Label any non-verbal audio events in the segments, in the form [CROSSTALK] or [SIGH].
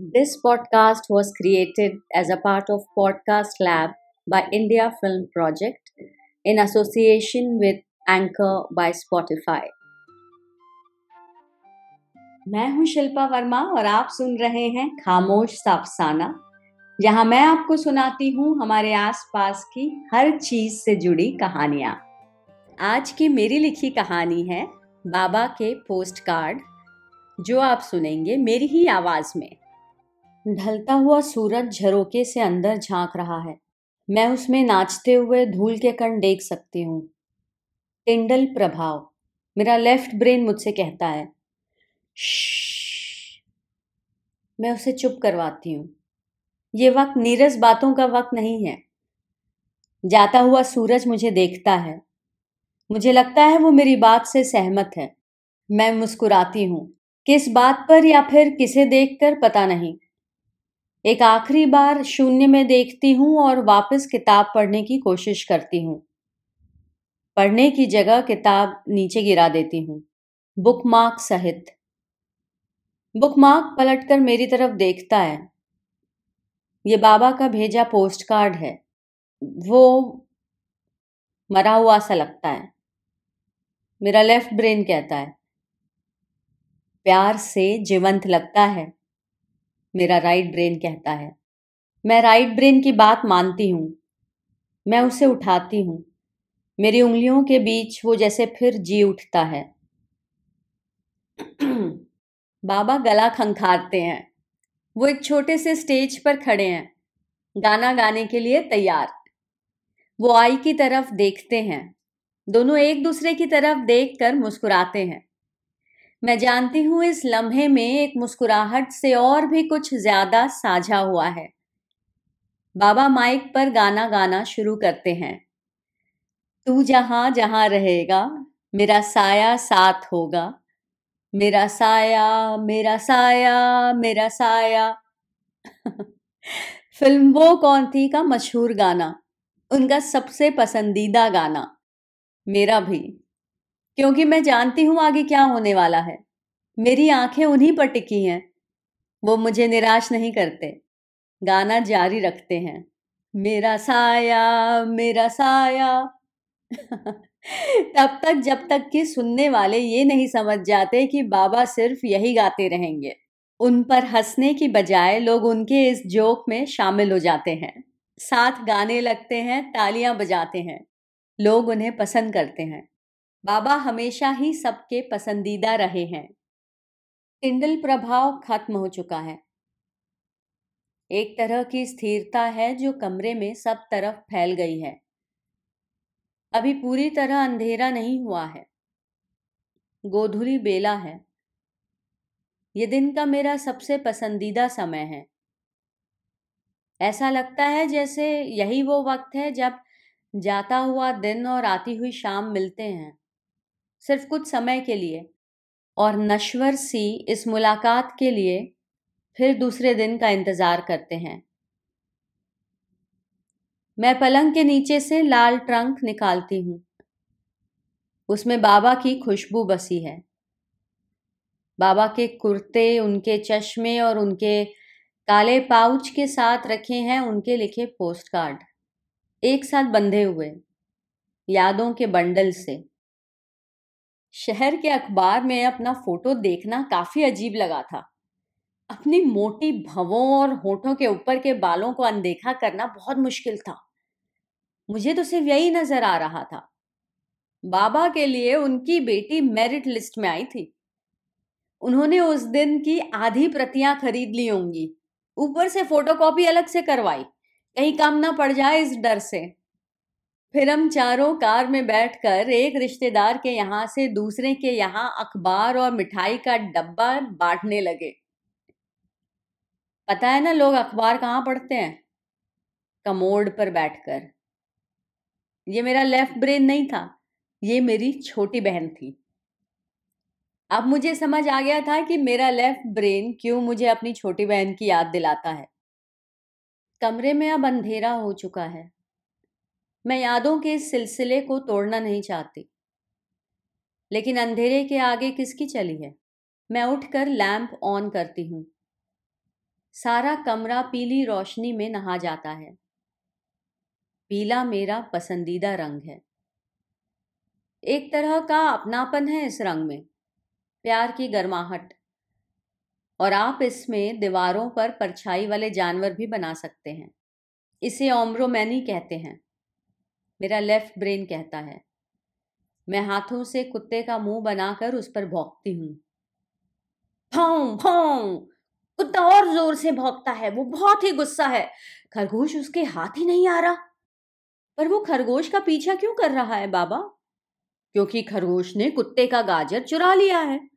This podcast was created as a part of Podcast Lab by India Film Project in association with Anchor by Spotify. मैं हूँ शिल्पा वर्मा और आप सुन रहे हैं खामोश साफसाना जहाँ मैं आपको सुनाती हूँ हमारे आसपास की हर चीज़ से जुड़ी कहानियाँ आज की मेरी लिखी कहानी है बाबा के पोस्ट कार्ड जो आप सुनेंगे मेरी ही आवाज़ में ढलता हुआ सूरज झरोके से अंदर झाँक रहा है। मैं उसमें नाचते हुए धूल के कण देख सकती हूँ। टिंडल प्रभाव। मेरा लेफ़्ट ब्रेन मुझसे कहता है मैं उसे चुप करवाती हूँ ये वक्त नीरस बातों का वक्त नहीं है जाता हुआ सूरज मुझे देखता है मुझे लगता है वो मेरी बात से सहमत है मैं मुस्कुराती हूँ किस बात पर या फिर किसे देखकर पता नहीं एक आखिरी बार शून्य में देखती हूँ और वापस किताब पढ़ने की कोशिश करती हूँ। पढ़ने की जगह किताब नीचे गिरा देती हूँ। बुकमार्क सहित। बुकमार्क पलटकर मेरी तरफ़ देखता है। ये बाबा का भेजा पोस्ट कार्ड है। वो मरा हुआ सा लगता है। मेरा लेफ़्ट ब्रेन कहता है। प्यार से जीवंत लगता है। मेरा राइट ब्रेन कहता है। मैं राइट ब्रेन की बात मानती हूँ। मैं उसे उठाती हूँ। मेरी उंगलियों के बीच वो जैसे फिर जी उठता है। [CLEARS THROAT] बाबा गला खंखारते हैं। वो एक छोटे से स्टेज पर खड़े हैं। गाना गाने के लिए तैयार। वो आई की तरफ़ देखते हैं। दोनों एक दूसरे की तरफ़ देखकर मुस्कुराते हैं। मैं जानती हूँ इस लम्हे में एक मुस्कुराहट से और भी कुछ ज़्यादा साझा हुआ है। बाबा माइक पर गाना गाना शुरू करते हैं। तू जहाँ जहाँ रहेगा, मेरा साया साथ होगा। मेरा साया मेरा साया मेरा साया। [LAUGHS] फ़िल्म वो कौन थी का मशहूर गाना, उनका सबसे पसंदीदा गाना, मेरा भी। क्योंकि मैं जानती हूँ आगे क्या होने वाला है। मेरी आँखें उन्हीं पर टिकी हैं। वो मुझे निराश नहीं करते। गाना जारी रखते हैं। मेरा साया मेरा साया। [LAUGHS] तब तक, जब तक कि सुनने वाले ये नहीं समझ जाते कि बाबा सिर्फ़ यही गाते रहेंगे। उन पर हंसने की बजाय लोग उनके इस जोक में शामिल हो जाते हैं। साथ गाने लगते हैं, तालियाँ बजाते हैं। लोग उन्हें पसंद करते हैं। बाबा हमेशा ही सबके पसंदीदा रहे हैं। टिंडल प्रभाव खत्म हो चुका है। एक तरह की स्थिरता है जो कमरे में सब तरफ़ फैल गई है। अभी पूरी तरह अंधेरा नहीं हुआ है। गोधुली बेला है। ये दिन का मेरा सबसे पसंदीदा समय है। ऐसा लगता है जैसे यही वो वक्त है जब जाता हुआ दिन और आती हुई शाम मिलते हैं। सिर्फ़ कुछ समय के लिए और नश्वर सी इस मुलाकात के लिए फिर दूसरे दिन का इंतज़ार करते हैं। मैं पलंग के नीचे से लाल ट्रंक निकालती हूँ। उसमें बाबा की खुशबू बसी है। बाबा के कुर्ते, उनके चश्मे और उनके काले पाउच के साथ रखे हैं उनके लिखे पोस्ट कार्ड एक साथ बंधे हुए, यादों के बंडल से। शहर के अखबार में अपना फ़ोटो देखना काफ़ी अजीब लगा था। अपनी मोटी भवों और होठों के ऊपर के बालों को अनदेखा करना बहुत मुश्किल था। मुझे तो सिर्फ़ यही नज़र आ रहा था। बाबा के लिए उनकी बेटी मेरिट लिस्ट में आई थी। उन्होंने उस दिन की आधी प्रतियाँ खरीद ली होंगी। ऊपर से फोटोकॉपी अलग से करवाई। कहीं काम ना पड़ जाए इस डर से। फिर हम चारों कार में बैठकर एक रिश्तेदार के यहाँ से दूसरे के यहाँ अखबार और मिठाई का डब्बा बांटने लगे। पता है ना लोग अखबार कहाँ पढ़ते हैं? कमोड पर बैठकर। ये मेरा लेफ़्ट ब्रेन नहीं था, ये मेरी छोटी बहन थी। अब मुझे समझ आ गया था कि मेरा लेफ़्ट ब्रेन क्यों मुझे अपनी छोटी बहन की याद दिलाता है। कमरे में अब अंधेरा हो चुका है। मैं यादों के इस सिलसिले को तोड़ना नहीं चाहती। लेकिन अंधेरे के आगे किसकी चली है? मैं उठकर लैंप ऑन करती हूँ। सारा कमरा पीली रोशनी में नहा जाता है। पीला मेरा पसंदीदा रंग है। एक तरह का अपनापन है इस रंग में। प्यार की गर्माहट। और आप इसमें दीवारों पर परछाई वाले जानवर भी बना सकते हैं। इसे ओम्ब्रोमैनी कहते हैं। मेरा लेफ़्ट ब्रेन कहता है। मैं हाथों से कुत्ते का मुँह बनाकर उस पर भौंकती हूँ। भाऊ भाऊ कुत्ता और ज़ोर से भौंकता है, वो बहुत ही गुस्सा है। खरगोश उसके हाथ ही नहीं आ रहा। पर वो खरगोश का पीछा क्यों कर रहा है बाबा? क्योंकि खरगोश ने कुत्ते का गाजर चुरा लिया है।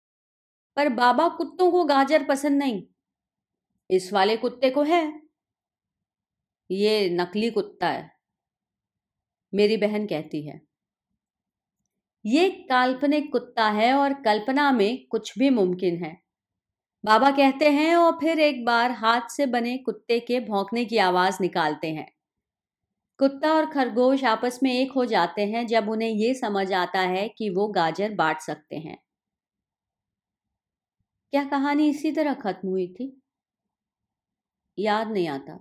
पर बाबा कुत्तों को गाजर पसंद नहीं। इस वाले कुत्ते को है। ये नकली कुत्ता है। मेरी बहन कहती है। ये काल्पनिक कुत्ता है और कल्पना में कुछ भी मुमकिन है। बाबा कहते हैं और फिर एक बार हाथ से बने कुत्ते के भौंकने की आवाज़ निकालते हैं। कुत्ता और खरगोश आपस में एक हो जाते हैं जब उन्हें ये समझ आता है कि वो गाजर बांट सकते हैं। क्या कहानी इसी तरह खत्म हुई थी? याद नहीं आता।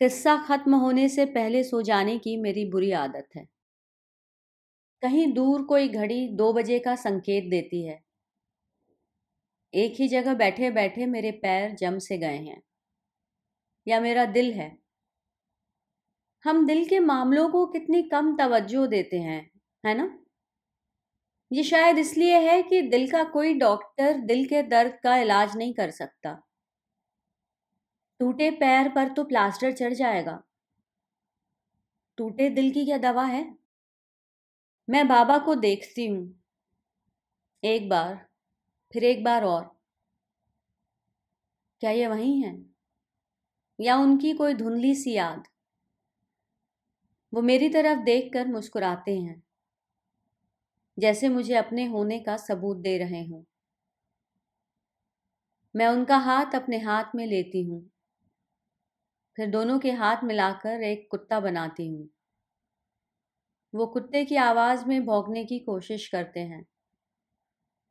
किस्सा खत्म होने से पहले सो जाने की मेरी बुरी आदत है। कहीं दूर कोई घड़ी दो बजे का संकेत देती है। एक ही जगह बैठे बैठे मेरे पैर जम से गए हैं। या मेरा दिल है। हम दिल के मामलों को कितनी कम तवज्जो देते हैं, है ना? ये शायद इसलिए है कि दिल का कोई डॉक्टर दिल के दर्द का इलाज नहीं कर सकता। टूटे पैर पर तो प्लास्टर चढ़ जाएगा। टूटे दिल की क्या दवा है? मैं बाबा को देखती हूँ। एक बार, फिर एक बार और। क्या ये वही हैं? या उनकी कोई धुंधली सी याद? वो मेरी तरफ़ देखकर मुस्कुराते हैं, जैसे मुझे अपने होने का सबूत दे रहे हों। मैं उनका हाथ अपने हाथ में लेती हूँ। फिर दोनों के हाथ मिलाकर एक कुत्ता बनाती हूँ। वो कुत्ते की आवाज़ में भौंकने की कोशिश करते हैं।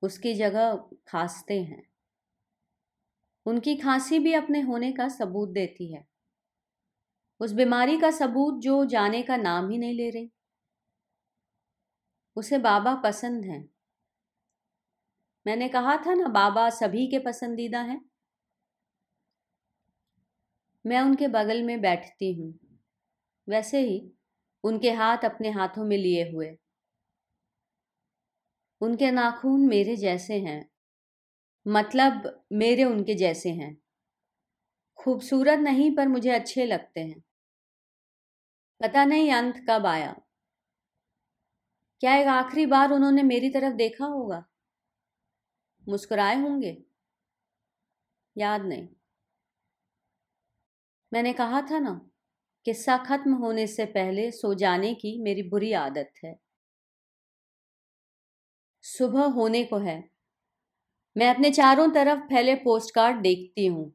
उसकी जगह खांसते हैं। उनकी खांसी भी अपने होने का सबूत देती है। उस बीमारी का सबूत जो जाने का नाम ही नहीं ले रही। उसे बाबा पसंद हैं। मैंने कहा था ना, बाबा सभी के पसंदीदा हैं। मैं उनके बगल में बैठती हूँ। वैसे ही उनके हाथ अपने हाथों में लिए हुए। उनके नाखून मेरे जैसे हैं। मतलब मेरे उनके जैसे हैं। खूबसूरत नहीं, पर मुझे अच्छे लगते हैं। पता नहीं अंत कब आया। क्या एक आखिरी बार उन्होंने मेरी तरफ़ देखा होगा? मुस्कुराए होंगे? याद नहीं। मैंने कहा था ना, किस्सा खत्म होने से पहले सो जाने की मेरी बुरी आदत है। सुबह होने को है। मैं अपने चारों तरफ़ फैले पोस्ट कार्ड देखती हूँ।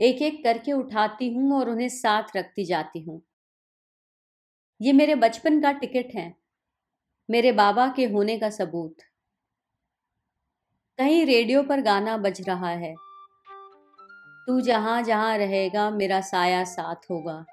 एक एक करके उठाती हूँ और उन्हें साथ रखती जाती हूँ। ये मेरे बचपन का टिकट है। मेरे बाबा के होने का सबूत। कहीं रेडियो पर गाना बज रहा है। तू जहाँ जहाँ रहेगा मेरा साया साथ होगा।